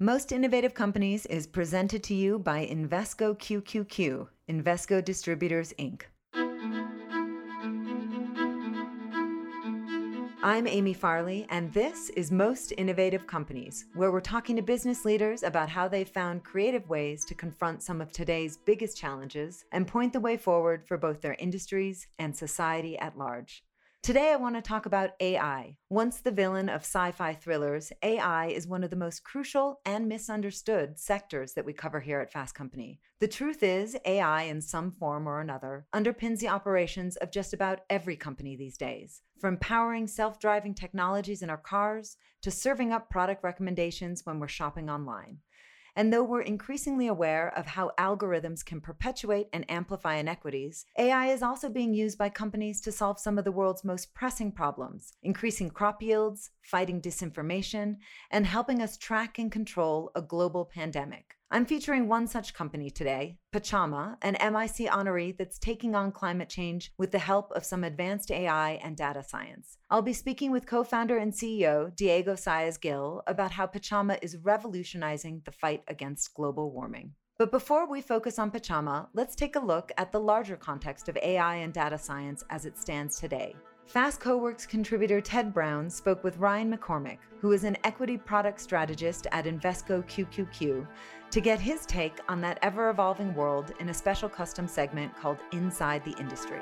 Most Innovative Companies is presented to you by Invesco QQQ, Invesco Distributors, Inc. I'm Amy Farley, and this is Most Innovative Companies, where we're talking to business leaders about how they've found creative ways to confront some of today's biggest challenges and point the way forward for both their industries and society at large. Today, I want to talk about AI. Once the villain of sci fi thrillers, AI is one of the most crucial and misunderstood sectors that we cover here at Fast Company. The truth is, AI in some form or another underpins the operations of just about every company these days. From powering self driving technologies in our cars to serving up product recommendations when we're shopping online. And though we're increasingly aware of how algorithms can perpetuate and amplify inequities, AI is also being used by companies to solve some of the world's most pressing problems, increasing crop yields, fighting disinformation, and helping us track and control a global pandemic. I'm featuring one such company today, Pachama, an MIC honoree that's taking on climate change with the help of some advanced AI and data science. I'll be speaking with co founder and CEO Diego Saez Gil about how Pachama is revolutionizing the fight against global warming. But before we focus on Pachama, let's take a look at the larger context of AI and data science as it stands today. Fastco Works contributor Ted Brown spoke with Ryan McCormick, who is an equity product strategist at Invesco QQQ, to get his take on that ever evolving world in a special custom segment called Inside the Industry.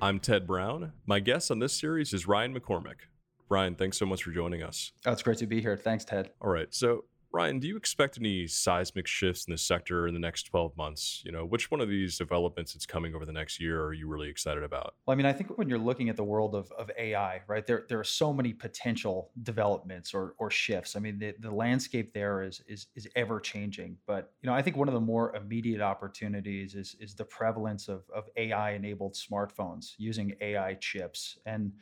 I'm Ted Brown. My guest on this series is Ryan McCormick. Ryan, thanks so much for joining us. Oh, it's great to be here. Thanks, Ted. All right. So, Ryan, do you expect any seismic shifts in the sector in the next 12 months? You know, which one of these developments that's coming over the next year are you really excited about? Well, I mean, I think when you're looking at the world of, of AI, right, there, there are so many potential developments or, or shifts. I mean, the, the landscape there is, is, is ever changing. But, you know, I think one of the more immediate opportunities is, is the prevalence of, of AI enabled smartphones using AI chips. And,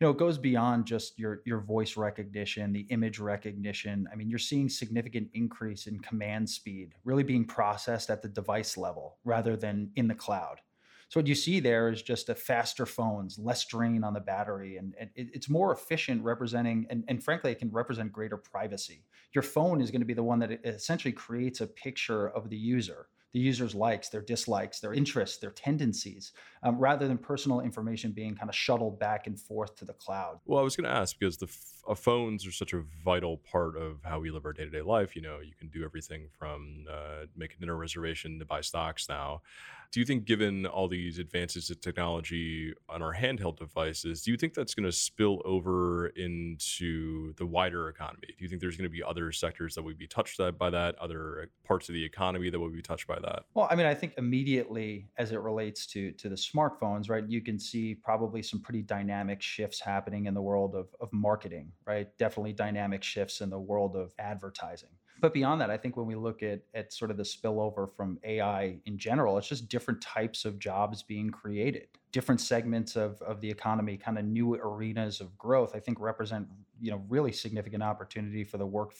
you know, it goes beyond just your your voice recognition, the image recognition. I mean, you're seeing significant increase in command speed really being processed at the device level rather than in the cloud. So what you see there is just a faster phones, less drain on the battery, and, and it, it's more efficient representing, and, and frankly, it can represent greater privacy. Your phone is going to be the one that essentially creates a picture of the user the user's likes, their dislikes, their interests, their tendencies, um, rather than personal information being kind of shuttled back and forth to the cloud. Well, I was going to ask because the uh, phones are such a vital part of how we live our day to day life. You know, you can do everything from uh, make a dinner reservation to buy stocks now. Do you think, given all these advances in technology on our handheld devices, do you think that's going to spill over into the wider economy? Do you think there's going to be other sectors that would be touched by that, other parts of the economy that would be touched by that? Well, I mean, I think immediately as it relates to to the smartphones, right, you can see probably some pretty dynamic shifts happening in the world of, of marketing, right? Definitely dynamic shifts in the world of advertising. But beyond that, I think when we look at at sort of the spillover from AI in general, it's just different types of jobs being created different segments of, of the economy, kind of new arenas of growth, I think represent you know really significant opportunity for the work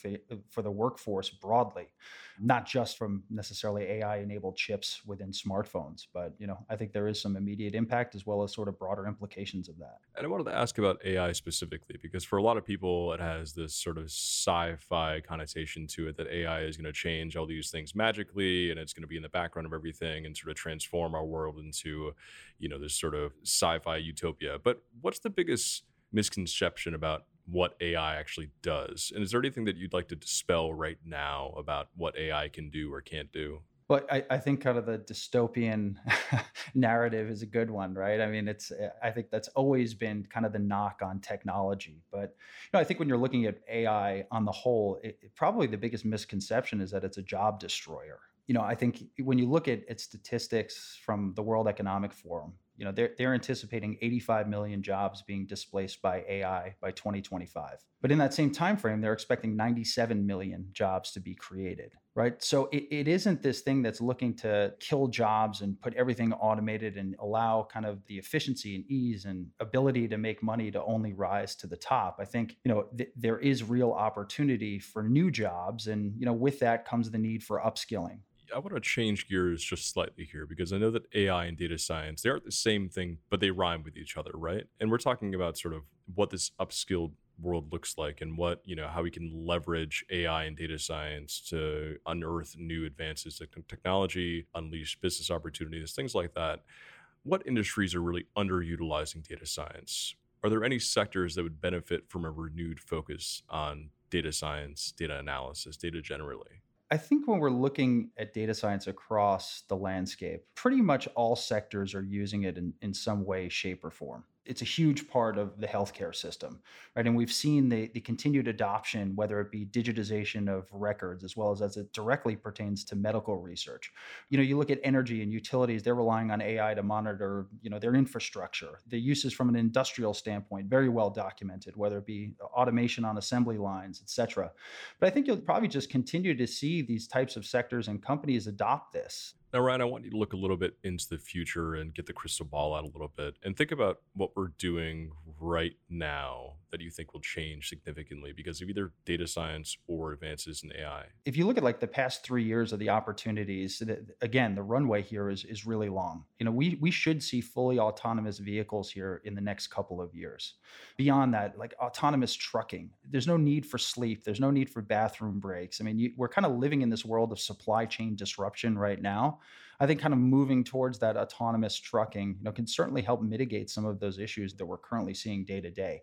for the workforce broadly, not just from necessarily AI enabled chips within smartphones, but you know I think there is some immediate impact as well as sort of broader implications of that. And I wanted to ask about AI specifically because for a lot of people it has this sort of sci-fi connotation to it that AI is going to change all these things magically and it's going to be in the background of everything and sort of transform our world into you know this sort of sci-fi utopia. But what's the biggest misconception about what AI actually does? And is there anything that you'd like to dispel right now about what AI can do or can't do? Well, I, I think kind of the dystopian narrative is a good one, right? I mean, it's eh, I think that's always been kind of the knock on technology. But you know, I think when you're looking at AI on the whole, it, it, probably the biggest misconception is that it's a job destroyer. You know, I think when you look at, at statistics from the World Economic Forum, you know they're, they're anticipating 85 million jobs being displaced by ai by 2025 but in that same time frame they're expecting 97 million jobs to be created right? So it, it isn't this thing that's looking to kill jobs and put everything automated and allow kind of the efficiency and ease and ability to make money to only rise to the top. I think you know th- there is real opportunity for new jobs and you know with that comes the need for upskilling I want to change gears just slightly here because I know that AI and data science, they aren't the same thing, but they rhyme with each other, right? And we're talking about sort of what this upskilled world looks like and what you know how we can leverage ai and data science to unearth new advances in technology unleash business opportunities things like that. What industries are really underutilizing data science? Are there any sectors that would benefit from a renewed focus on data science data analysis data generally I think when we're looking at data science across the landscape, pretty much all sectors are using it in, in some way, shape, or form it's a huge part of the healthcare system, right? And we've seen the, the continued adoption, whether it be digitization of records, as well as as it directly pertains to medical research. You know, you look at energy and utilities; they're relying on AI to monitor, you know, their infrastructure. The uses from an industrial standpoint, very well documented, whether it be automation on assembly lines, et cetera. But I think you'll probably just continue to see these types of sectors and companies adopt this. Now, Ryan, I want you to look a little bit into the future and get the crystal ball out a little bit and think about what we're doing right now that you think will change significantly because of either data science or advances in AI. If you look at like the past three years of the opportunities, again, the runway here is is really long. You know, we we should see fully autonomous vehicles here in the next couple of years. Beyond that, like autonomous trucking, there's no need for sleep. There's no need for bathroom breaks. I mean, you, we're kind of living in this world of supply chain disruption right now I think kind of moving towards that autonomous trucking, you know, can certainly help mitigate some of those issues that we're currently seeing day to day.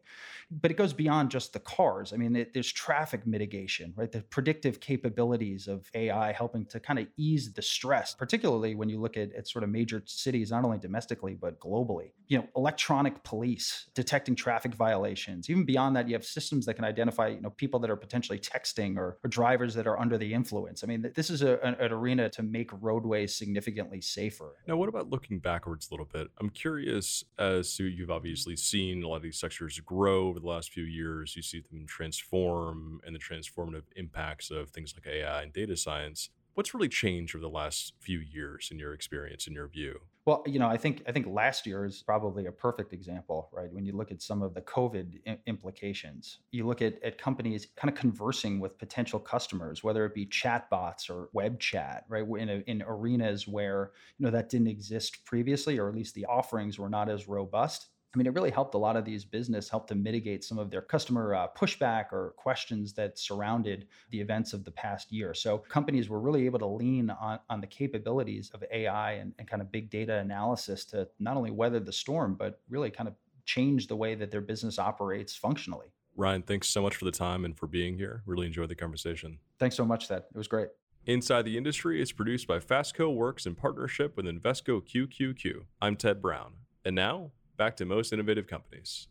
But it goes beyond just the cars. I mean, it, there's traffic mitigation, right? The predictive capabilities of AI helping to kind of ease the stress, particularly when you look at, at sort of major cities, not only domestically but globally. You know, electronic police detecting traffic violations. Even beyond that, you have systems that can identify, you know, people that are potentially texting or, or drivers that are under the influence. I mean, this is a, an, an arena to make roadways significant significantly safer. Now, what about looking backwards a little bit? I'm curious as to you've obviously seen a lot of these sectors grow over the last few years. You see them transform and the transformative impacts of things like AI and data science. What's really changed over the last few years in your experience, in your view? Well, you know, I think I think last year is probably a perfect example, right? When you look at some of the COVID I- implications, you look at, at companies kind of conversing with potential customers, whether it be chatbots or web chat, right? In, a, in arenas where you know that didn't exist previously, or at least the offerings were not as robust. I mean, it really helped a lot of these business help to mitigate some of their customer uh, pushback or questions that surrounded the events of the past year. So companies were really able to lean on, on the capabilities of AI and, and kind of big data analysis to not only weather the storm, but really kind of change the way that their business operates functionally. Ryan, thanks so much for the time and for being here. Really enjoyed the conversation. Thanks so much, Thad. It was great. Inside the Industry is produced by Fastco Works in partnership with Invesco QQQ. I'm Ted Brown. And now, back to most innovative companies.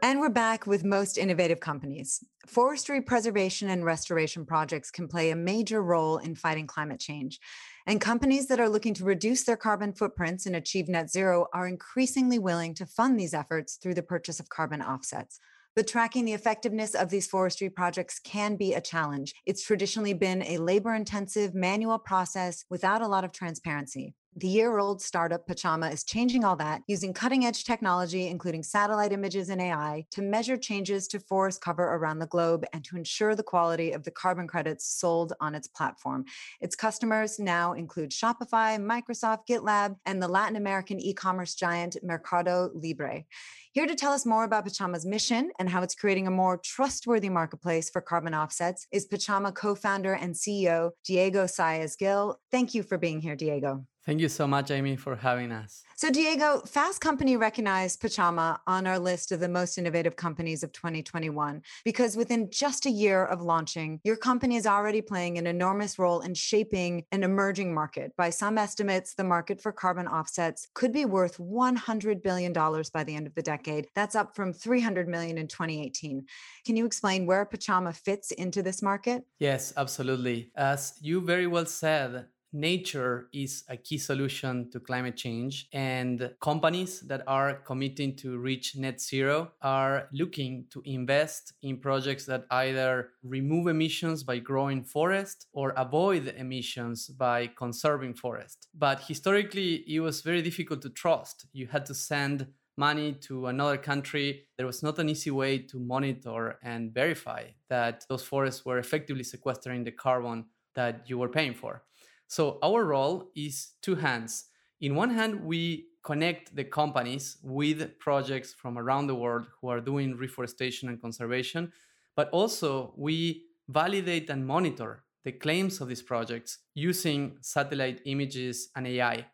And we're back with most innovative companies. Forestry preservation and restoration projects can play a major role in fighting climate change. And companies that are looking to reduce their carbon footprints and achieve net zero are increasingly willing to fund these efforts through the purchase of carbon offsets. But tracking the effectiveness of these forestry projects can be a challenge. It's traditionally been a labor intensive manual process without a lot of transparency. The year old startup Pachama is changing all that using cutting edge technology, including satellite images and AI, to measure changes to forest cover around the globe and to ensure the quality of the carbon credits sold on its platform. Its customers now include Shopify, Microsoft, GitLab, and the Latin American e commerce giant Mercado Libre. Here to tell us more about Pachama's mission and how it's creating a more trustworthy marketplace for carbon offsets is Pachama co founder and CEO Diego Saez Gil. Thank you for being here, Diego. Thank you so much, Amy, for having us. So, Diego, Fast Company recognized Pachama on our list of the most innovative companies of 2021 because within just a year of launching, your company is already playing an enormous role in shaping an emerging market. By some estimates, the market for carbon offsets could be worth $100 billion by the end of the decade. That's up from 300 million in 2018. Can you explain where Pachama fits into this market? Yes, absolutely. As you very well said, nature is a key solution to climate change and companies that are committing to reach net zero are looking to invest in projects that either remove emissions by growing forest or avoid emissions by conserving forest. But historically it was very difficult to trust. You had to send money to another country. There was not an easy way to monitor and verify that those forests were effectively sequestering the carbon that you were paying for so our role is two hands. In one hand, we connect the companies with projects from around the world who are doing reforestation and conservation, but also we validate and monitor the claims of these projects using satellite images and AI.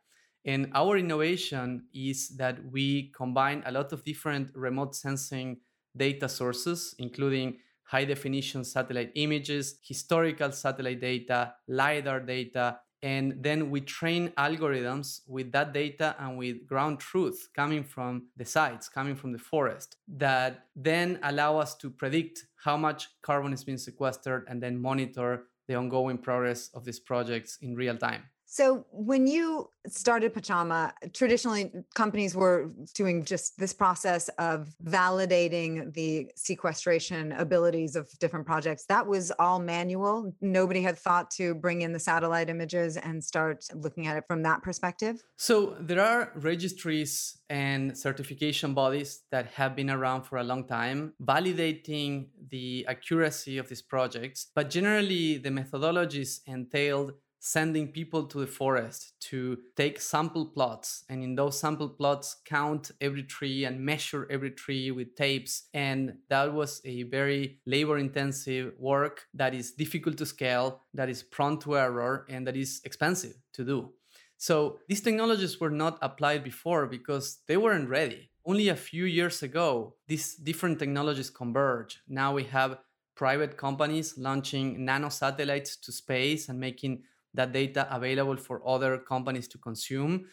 And our innovation is that we combine a lot of different remote sensing data sources, including high definition satellite images, historical satellite data, LiDAR data, and then we train algorithms with that data and with ground truth coming from the sites, coming from the forest, that then allow us to predict how much carbon is being sequestered and then monitor the ongoing progress of these projects in real time. So, when you started Pachama, traditionally companies were doing just this process of validating the sequestration abilities of different projects. That was all manual. Nobody had thought to bring in the satellite images and start looking at it from that perspective. So, there are registries and certification bodies that have been around for a long time, validating the accuracy of these projects. But generally, the methodologies entailed sending people to the forest to take sample plots. And in those sample plots count every tree and measure every tree with tapes. And that was a very labor intensive work that is difficult to scale that is prone to error and that is expensive to do. So these technologies were not applied before because they weren't ready. Only a few years ago these different technologies converge now we have private companies launching nano satellites to space and making that data available for other companies to consume.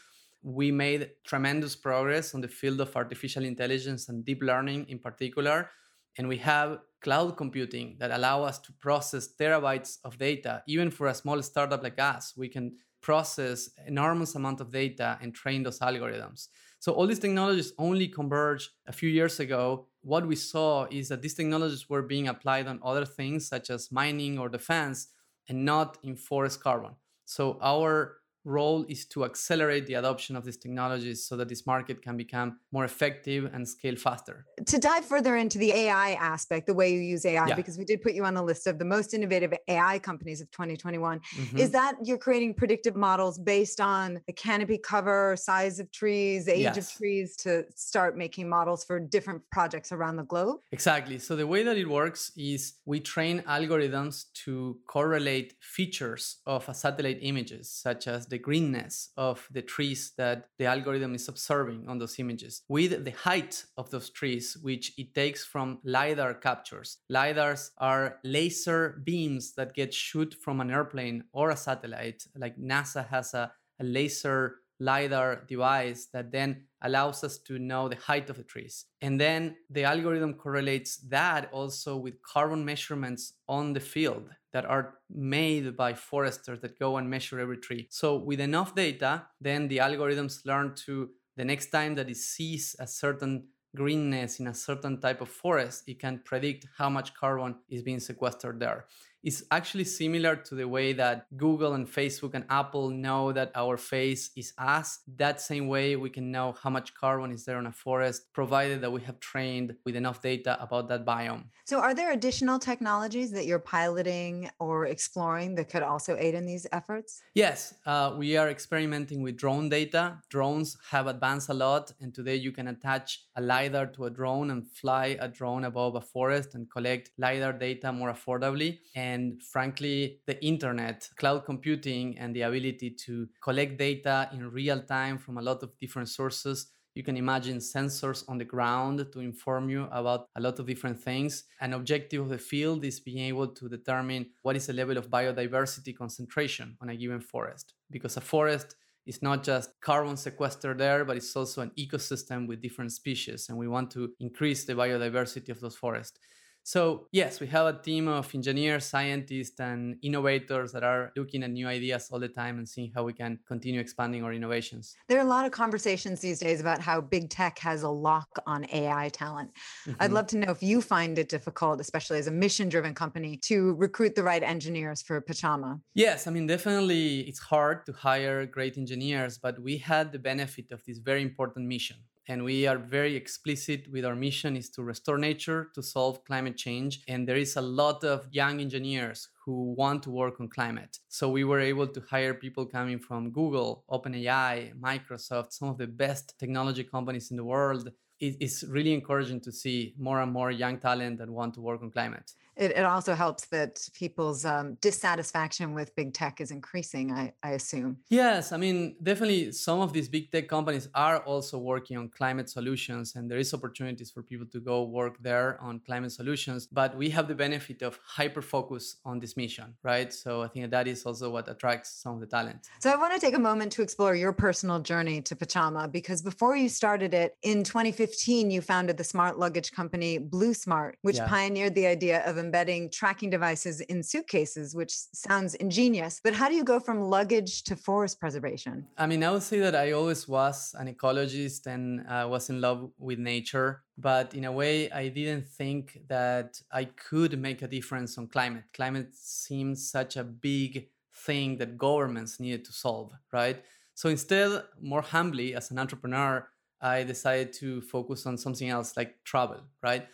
We made tremendous progress on the field of artificial intelligence and deep learning in particular. And we have cloud computing that allow us to process terabytes of data. Even for a small startup like us, we can process enormous amount of data and train those algorithms. So all these technologies only converged a few years ago. What we saw is that these technologies were being applied on other things such as mining or defense and not in forest carbon. So our role is to accelerate the adoption of these technologies so that this market can become more effective and scale faster. To dive further into the AI aspect, the way you use AI, Yeah. because we did put you on the list of the most innovative AI companies of 2021, Mhm. is that you're creating predictive models based on the canopy cover, size of trees, age of trees to start making models for different projects around the globe? Exactly. So the way that it works is we train algorithms to correlate features of a satellite images, such as the greenness of the trees that the algorithm is observing on those images, with the height of those trees, which it takes from LiDAR captures. LiDARs are laser beams that get shoot from an airplane or a satellite. Like NASA has a, a laser LiDAR device that then allows us to know the height of the trees. And then the algorithm correlates that also with carbon measurements on the field that are made by foresters that go and measure every tree. So with enough data, then the algorithms learn to the next time that it sees a certain greenness in a certain type of forest, it can predict how much carbon is being sequestered there is actually similar to the way that Google and Facebook and Apple know that our face is us. That same way we can know how much carbon is there in a forest, provided that we have trained with enough data about that biome. So, are there additional technologies that you're piloting or exploring that could also aid in these efforts? Yes, uh, we are experimenting with drone data. Drones have advanced a lot, and today you can attach a LiDAR to a drone and fly a drone above a forest and collect LiDAR data more affordably. And frankly, the internet, cloud computing, and the ability to collect data in real time from a lot of different sources you can imagine sensors on the ground to inform you about a lot of different things. An objective of the field is being able to determine what is the level of biodiversity concentration on a given forest. Because a forest is not just carbon sequestered there, but it's also an ecosystem with different species. And we want to increase the biodiversity of those forests. So, yes, we have a team of engineers, scientists, and innovators that are looking at new ideas all the time and seeing how we can continue expanding our innovations. There are a lot of conversations these days about how big tech has a lock on AI talent. I'd Mhm. love to know if you find it difficult, especially as a mission driven company, to recruit the right engineers for Pachama. Yes, I mean, definitely it's hard to hire great engineers, but we had the benefit of this very important mission. And we are very explicit with our mission is to restore nature to solve climate change. And there is a lot of young engineers who want to work on climate. So we were able to hire people coming from google openai microsoft some of the best technology companies in the world it's really encouraging to see more and more young talent that want to work on climate it, it also helps that people's um, dissatisfaction with big tech is increasing, I, I assume. Yes, I mean, definitely some of these big tech companies are also working on climate solutions, and there is opportunities for people to go work there on climate solutions. But we have the benefit of hyper focus on this mission, right? So I think that is also what attracts some of the talent. So I want to take a moment to explore your personal journey to Pachama because before you started it in 2015, you founded the smart luggage company Blue Smart, which yeah. pioneered the idea of embedding tracking devices in suitcases, which sounds ingenious. But how do you go from luggage to forest preservation? I mean, I would say that I always was an ecologist and uh, was in love with nature. But in a way, I didn't think that I could make a difference on climate. Climate seems such a big thing that governments needed to solve, right? So instead, more humbly, as an entrepreneur, I decided to focus on something else like travel, right?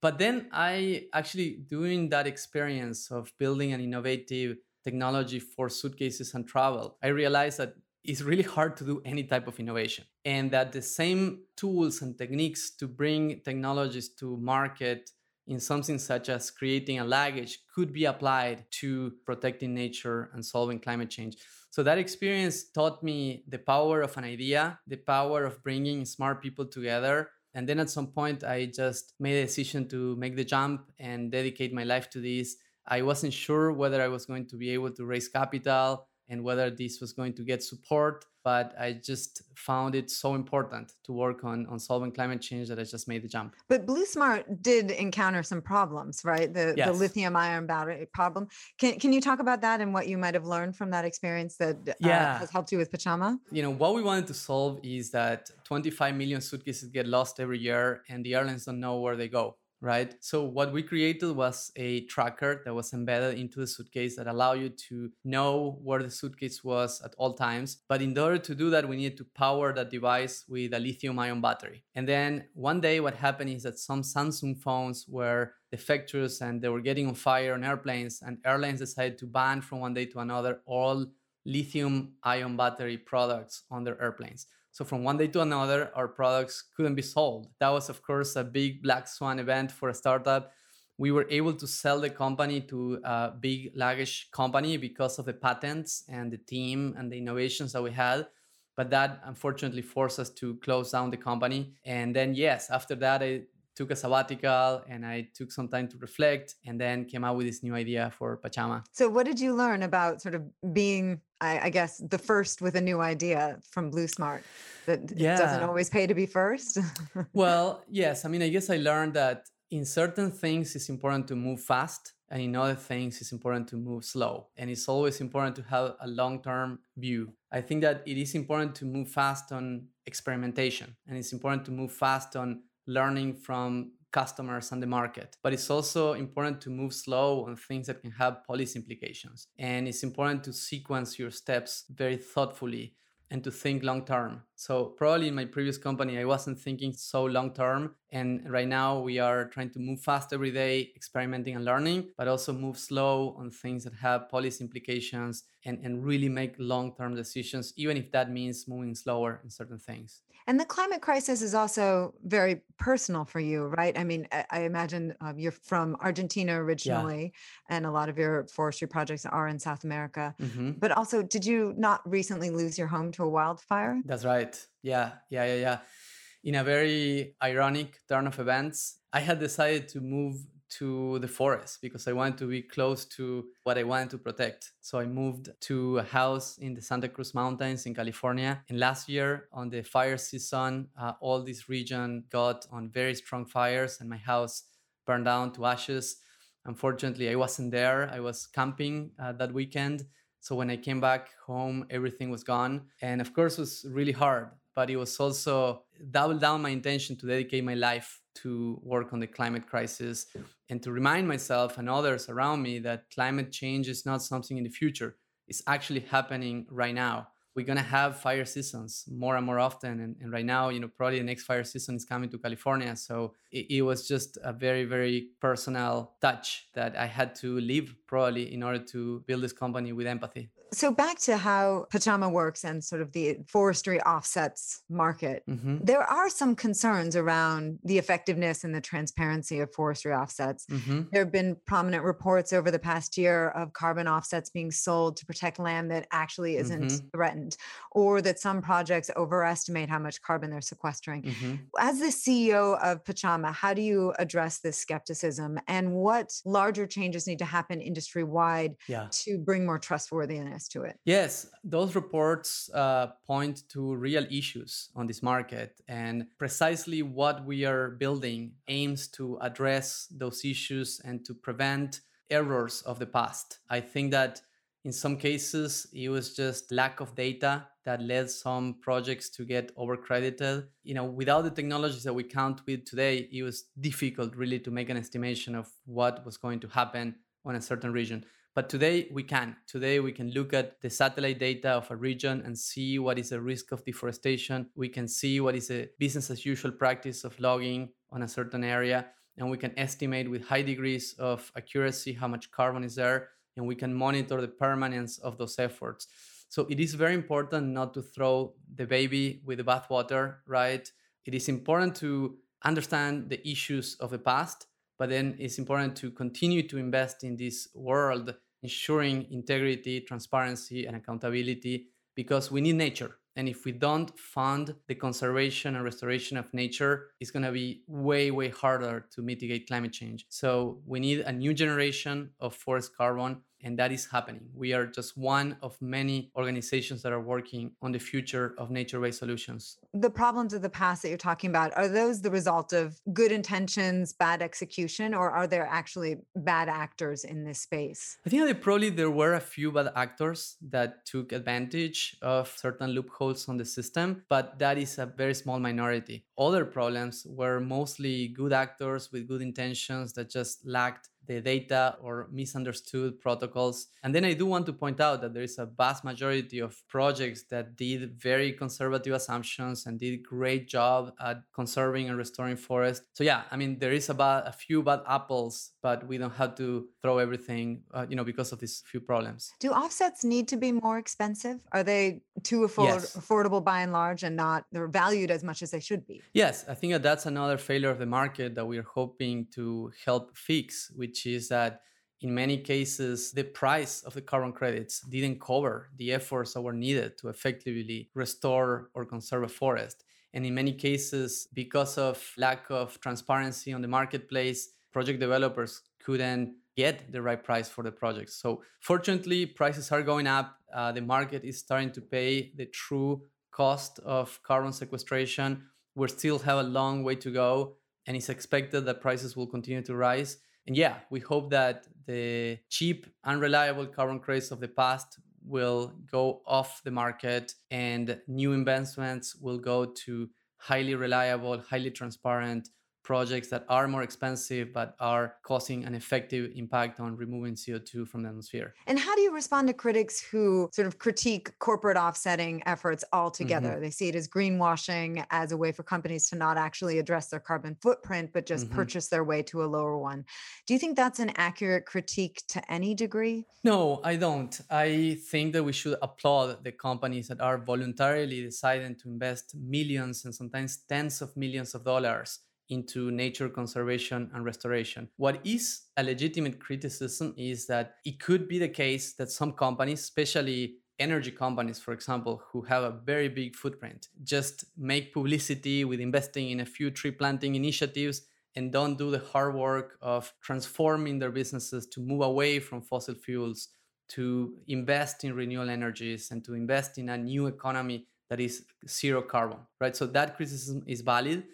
But then I actually, doing that experience of building an innovative technology for suitcases and travel, I realized that it's really hard to do any type of innovation and that the same tools and techniques to bring technologies to market in something such as creating a luggage could be applied to protecting nature and solving climate change. So that experience taught me the power of an idea, the power of bringing smart people together and then at some point, I just made a decision to make the jump and dedicate my life to this. I wasn't sure whether I was going to be able to raise capital and whether this was going to get support. But I just found it so important to work on, on solving climate change that I just made the jump. But Blue Smart did encounter some problems, right? The, yes. the lithium ion battery problem. Can, can you talk about that and what you might have learned from that experience that uh, yeah. has helped you with Pachama? You know, what we wanted to solve is that 25 million suitcases get lost every year and the airlines don't know where they go right? So what we created was a tracker that was embedded into the suitcase that allow you to know where the suitcase was at all times. But in order to do that, we needed to power that device with a lithium ion battery. And then one day what happened is that some Samsung phones were defectors and they were getting on fire on airplanes and airlines decided to ban from one day to another all lithium ion battery products on their airplanes. So from one day to another, our products couldn't be sold. That was, of course, a big black swan event for a startup. We were able to sell the company to a big luggage company because of the patents and the team and the innovations that we had. But that unfortunately forced us to close down the company. And then, yes, after that, I took a sabbatical and I took some time to reflect and then came out with this new idea for Pachama. So, what did you learn about sort of being, I, I guess, the first with a new idea from Blue Smart? That yeah. it doesn't always pay to be first? well, yes. I mean, I guess I learned that in certain things it's important to move fast and in other things it's important to move slow and it's always important to have a long-term view i think that it is important to move fast on experimentation and it's important to move fast on learning from customers and the market. But it's also important to move slow on things that can have policy implications. And it's important to sequence your steps very thoughtfully and to think long term. So, probably in my previous company, I wasn't thinking so long term. And right now, we are trying to move fast every day, experimenting and learning, but also move slow on things that have policy implications and, and really make long term decisions, even if that means moving slower in certain things. And the climate crisis is also very personal for you, right? I mean, I, I imagine uh, you're from Argentina originally, yeah. and a lot of your forestry projects are in South America. Mm-hmm. But also, did you not recently lose your home to a wildfire? That's right. Yeah, yeah, yeah, yeah. In a very ironic turn of events, I had decided to move to the forest because I wanted to be close to what I wanted to protect. So I moved to a house in the Santa Cruz Mountains in California. And last year, on the fire season, uh, all this region got on very strong fires, and my house burned down to ashes. Unfortunately, I wasn't there. I was camping uh, that weekend. So when I came back home, everything was gone. And of course, it was really hard, but it was also double down my intention to dedicate my life to work on the climate crisis and to remind myself and others around me that climate change is not something in the future. It's actually happening right now. we're going to have fire seasons more and more often and, and, right now you know probably the next fire season is coming to california so it, it, was just a very very personal touch that i had to live probably in order to build this company with empathy so back to how Pachama works and sort of the forestry offsets market. Mm-hmm. There are some concerns around the effectiveness and the transparency of forestry offsets. Mm-hmm. There have been prominent reports over the past year of carbon offsets being sold to protect land that actually isn't mm-hmm. threatened, or that some projects overestimate how much carbon they're sequestering. Mm-hmm. As the CEO of Pachama, how do you address this skepticism and what larger changes need to happen industry wide yeah. to bring more trustworthiness? To it. Yes, those reports uh, point to real issues on this market, and precisely what we are building aims to address those issues and to prevent errors of the past. I think that in some cases it was just lack of data that led some projects to get overcredited you know without the technologies that we count with today it was difficult really to make an estimation of what was going to happen on a certain region but today we can. Today we can look at the satellite data of a region and see what is the risk of deforestation. We can see what is a business as usual practice of logging on a certain area. And we can estimate with high degrees of accuracy how much carbon is there. And we can monitor the permanence of those efforts. So it is very important not to throw the baby with the bathwater, right? It is important to understand the issues of the past, but then it's important to continue to invest in this world ensuring integrity, transparency, and accountability because we need nature. And if we don't fund the conservation and restoration of nature, it's going to be way, way harder to mitigate climate change. So we need a new generation of forest carbon and that is happening. We are just one of many organizations that are working on the future of nature based solutions. The problems of the past that you're talking about, are those the result of good intentions, bad execution, or are there actually bad actors in this space? I think that probably there were a few bad actors that took advantage of certain loopholes on the system, but that is a very small minority. Other problems were mostly good actors with good intentions that just lacked the data or misunderstood protocols. And then I do want to point out that there is a vast majority of projects that did very conservative assumptions and did great job at conserving and restoring forests. So yeah, I mean there is about a few bad apples, but we don't have to throw everything, uh, you know, because of these few problems. Do offsets need to be more expensive? Are they too afford- yes. affordable by and large and not they're valued as much as they should be? Yes, I think that that's another failure of the market that we're hoping to help fix, which which is that in many cases, the price of the carbon credits didn't cover the efforts that were needed to effectively restore or conserve a forest. And in many cases, because of lack of transparency on the marketplace, project developers couldn't get the right price for the project. So, fortunately, prices are going up. Uh, the market is starting to pay the true cost of carbon sequestration. We still have a long way to go, and it's expected that prices will continue to rise. And yeah, we hope that the cheap, unreliable carbon credits of the past will go off the market and new investments will go to highly reliable, highly transparent, projects that are more expensive but are causing an effective impact on removing CO2 from the atmosphere. And how do you respond to critics who sort of critique corporate offsetting efforts altogether? Mm-hmm. They see it as greenwashing, as a way for companies to not actually address their carbon footprint, but just mm-hmm. purchase their way to a lower one. Do you think that's an accurate critique to any degree? No, I don't. I think that we should applaud the companies that are voluntarily deciding to invest millions and sometimes tens of millions of dollars into nature conservation and restoration. What is a legitimate criticism is that it could be the case that some companies, especially energy companies, for example, who have a very big footprint, just make publicity with investing in a few tree planting initiatives and don't do the hard work of transforming their businesses to move away from fossil fuels, to invest in renewable energies, and to invest in a new economy that is zero carbon, right? So that criticism is valid,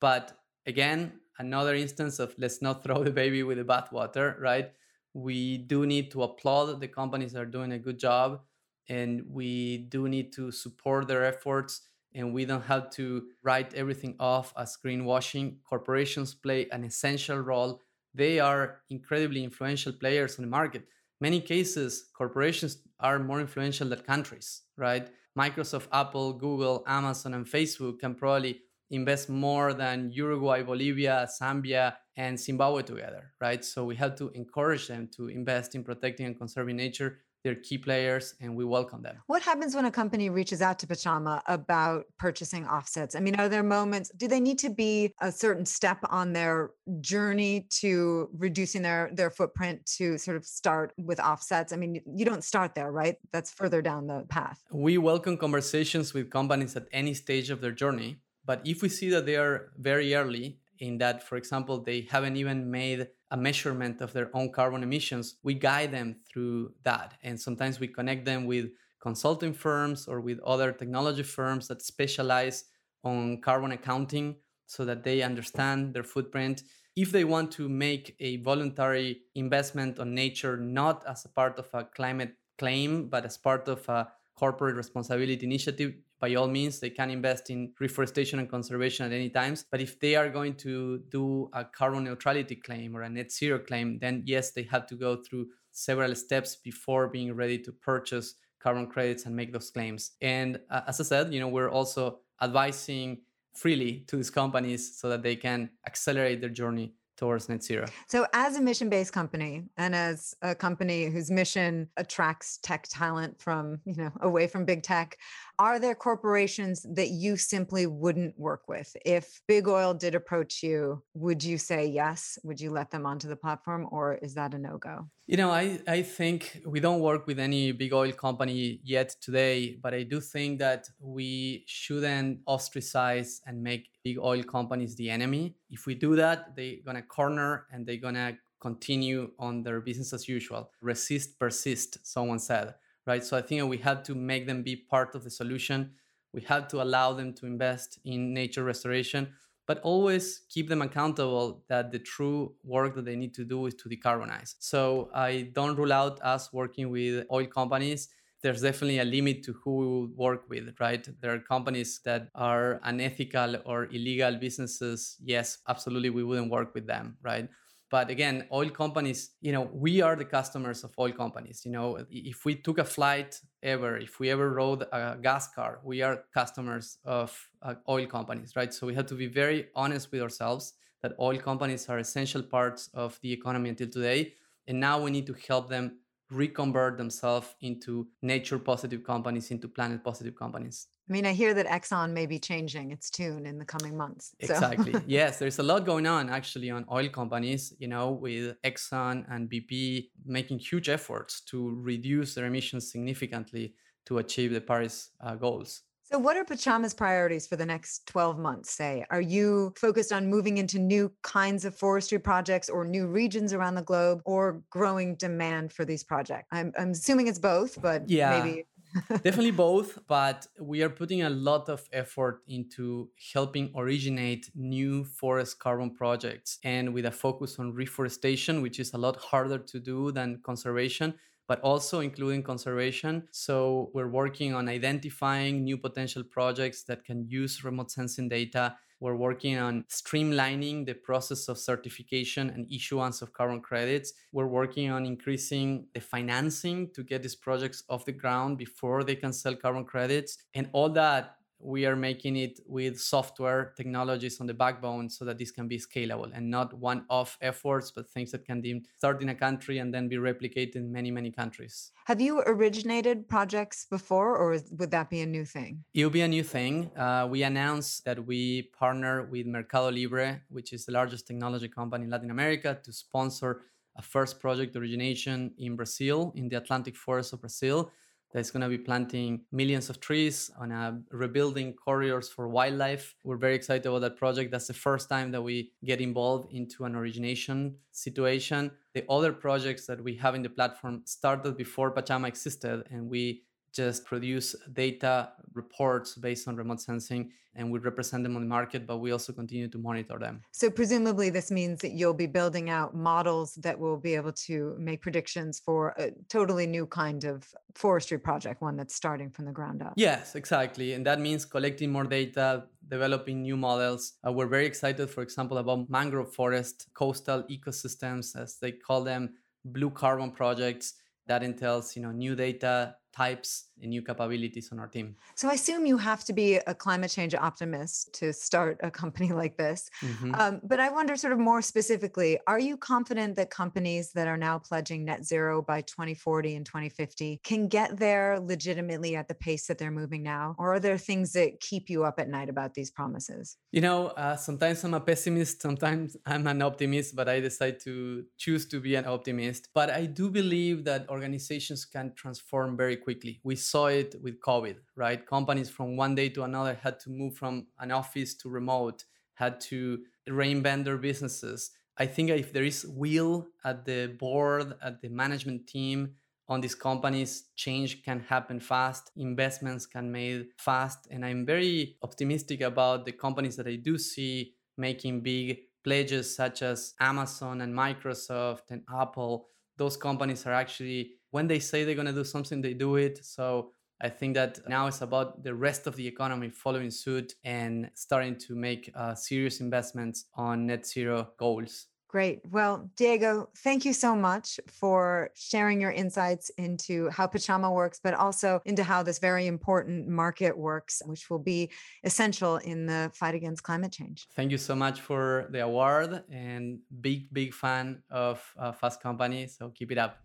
but again, another instance of let's not throw the baby with the bathwater, right? We do need to applaud the companies that are doing a good job, and we do need to support their efforts. And we don't have to write everything off as greenwashing. Corporations play an essential role. They are incredibly influential players on the market. Many cases, corporations are more influential than countries, right? Microsoft, Apple, Google, Amazon, and Facebook can probably invest more than Uruguay, Bolivia, Zambia, and Zimbabwe together, right? So we have to encourage them to invest in protecting and conserving nature they're key players and we welcome them. What happens when a company reaches out to Pachama about purchasing offsets? I mean, are there moments, do they need to be a certain step on their journey to reducing their, their footprint to sort of start with offsets? I mean, you don't start there, right? That's further down the path. We welcome conversations with companies at any stage of their journey. But if we see that they are very early in that, for example, they haven't even made a measurement of their own carbon emissions, we guide them through that. And sometimes we connect them with consulting firms or with other technology firms that specialize on carbon accounting so that they understand their footprint. If they want to make a voluntary investment on nature, not as a part of a climate claim, but as part of a corporate responsibility initiative, by all means they can invest in reforestation and conservation at any times but if they are going to do a carbon neutrality claim or a net zero claim then yes they have to go through several steps before being ready to purchase carbon credits and make those claims. And uh, as i said you know we're also advising freely to these companies so that they can accelerate their journey towards net zero. So, as a mission based company and as a company whose mission attracts tech talent from, you know, away from big tech, are there corporations that you simply wouldn't work with? If big oil did approach you, would you say yes? Would you let them onto the platform or is that a no go? You know, I, I think we don't work with any big oil company yet today, but I do think that we shouldn't ostracize and make big oil companies the enemy. If we do that, they're going to corner and they're going to continue on their business as usual. Resist, persist, someone said right? So I think we have to make them be part of the solution. We have to allow them to invest in nature restoration, but always keep them accountable that the true work that they need to do is to decarbonize. So I don't rule out us working with oil companies. There's definitely a limit to who we will work with, right? There are companies that are unethical or illegal businesses. Yes, absolutely, we wouldn't work with them, right? But again oil companies you know we are the customers of oil companies you know. If we took a flight ever if we ever rode a gas car we are customers of uh, oil companies right? So we have to be very honest with ourselves that oil companies are essential parts of the economy until today. And now we need to help them reconvert themselves into nature positive companies into planet positive companies I mean, I hear that Exxon may be changing its tune in the coming months. So. Exactly. yes, there's a lot going on actually on oil companies, you know, with Exxon and BP making huge efforts to reduce their emissions significantly to achieve the Paris uh, goals. So, what are Pachama's priorities for the next 12 months? Say, are you focused on moving into new kinds of forestry projects or new regions around the globe or growing demand for these projects? I'm, I'm assuming it's both, but yeah. maybe Definitely both, but we are putting a lot of effort into helping originate new forest carbon projects and with a focus on reforestation, which is a lot harder to do than conservation but also including conservation. So we're working on identifying new potential projects that can use remote sensing data we're working on streamlining the process of certification and issuance of carbon credits. We're working on increasing the financing to get these projects off the ground before they can sell carbon credits. And all that we are making it with software technologies on the backbone so that this can be scalable and not one off efforts, but things that can be start in a country and then be replicated in many, many countries. Have you originated projects before, or would that be a new thing? It will be a new thing. Uh, we announced that we partner with Mercado Libre, which is the largest technology company in Latin America, to sponsor a first project origination in Brazil, in the Atlantic forest of Brazil that's going to be planting millions of trees on a rebuilding corridors for wildlife. We're very excited about that project. That's the first time that we get involved into an origination situation. The other projects that we have in the platform started before Pachama existed, and we just produce data reports based on remote sensing and we represent them on the market but we also continue to monitor them. So presumably this means that you'll be building out models that will be able to make predictions for a totally new kind of forestry project one that's starting from the ground up. Yes exactly. And that means collecting more data developing new models. Uh, we're very excited for example about mangrove forest coastal ecosystems as they call them blue carbon projects that entails you know new data types new capabilities on our team. So I assume you have to be a climate change optimist to start a company like this. Mm-hmm. Um, but I wonder, sort of more specifically, are you confident that companies that are now pledging net zero by 2040 and 2050 can get there legitimately at the pace that they're moving now? Or are there things that keep you up at night about these promises? You know, uh, sometimes I'm a pessimist, sometimes I'm an optimist, but I decide to choose to be an optimist. But I do believe that organizations can transform very quickly. We saw it with COVID, right? Companies from one day to another had to move from an office to remote, had to reinvent their businesses. I think if there is will at the board, at the management team on these companies, change can happen fast, investments can made fast, and I'm very optimistic about the companies that I do see making big pledges such as Amazon and Microsoft and Apple. Those companies are actually when they say they're going to do something, they do it. So I think that now it's about the rest of the economy following suit and starting to make uh, serious investments on net zero goals. Great. Well, Diego, thank you so much for sharing your insights into how Pachama works, but also into how this very important market works, which will be essential in the fight against climate change. Thank you so much for the award and big, big fan of uh, Fast Company. So keep it up.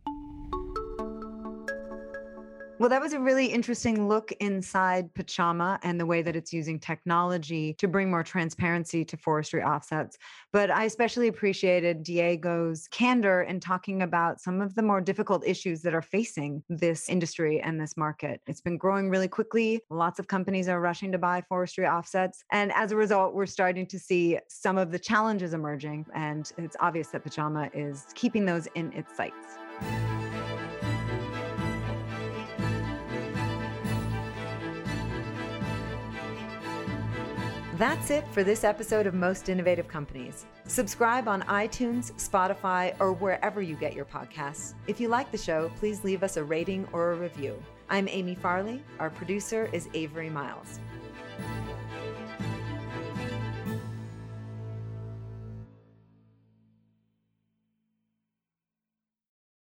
Well, that was a really interesting look inside Pachama and the way that it's using technology to bring more transparency to forestry offsets. But I especially appreciated Diego's candor in talking about some of the more difficult issues that are facing this industry and this market. It's been growing really quickly. Lots of companies are rushing to buy forestry offsets. And as a result, we're starting to see some of the challenges emerging. And it's obvious that Pachama is keeping those in its sights. That's it for this episode of Most Innovative Companies. Subscribe on iTunes, Spotify, or wherever you get your podcasts. If you like the show, please leave us a rating or a review. I'm Amy Farley. Our producer is Avery Miles.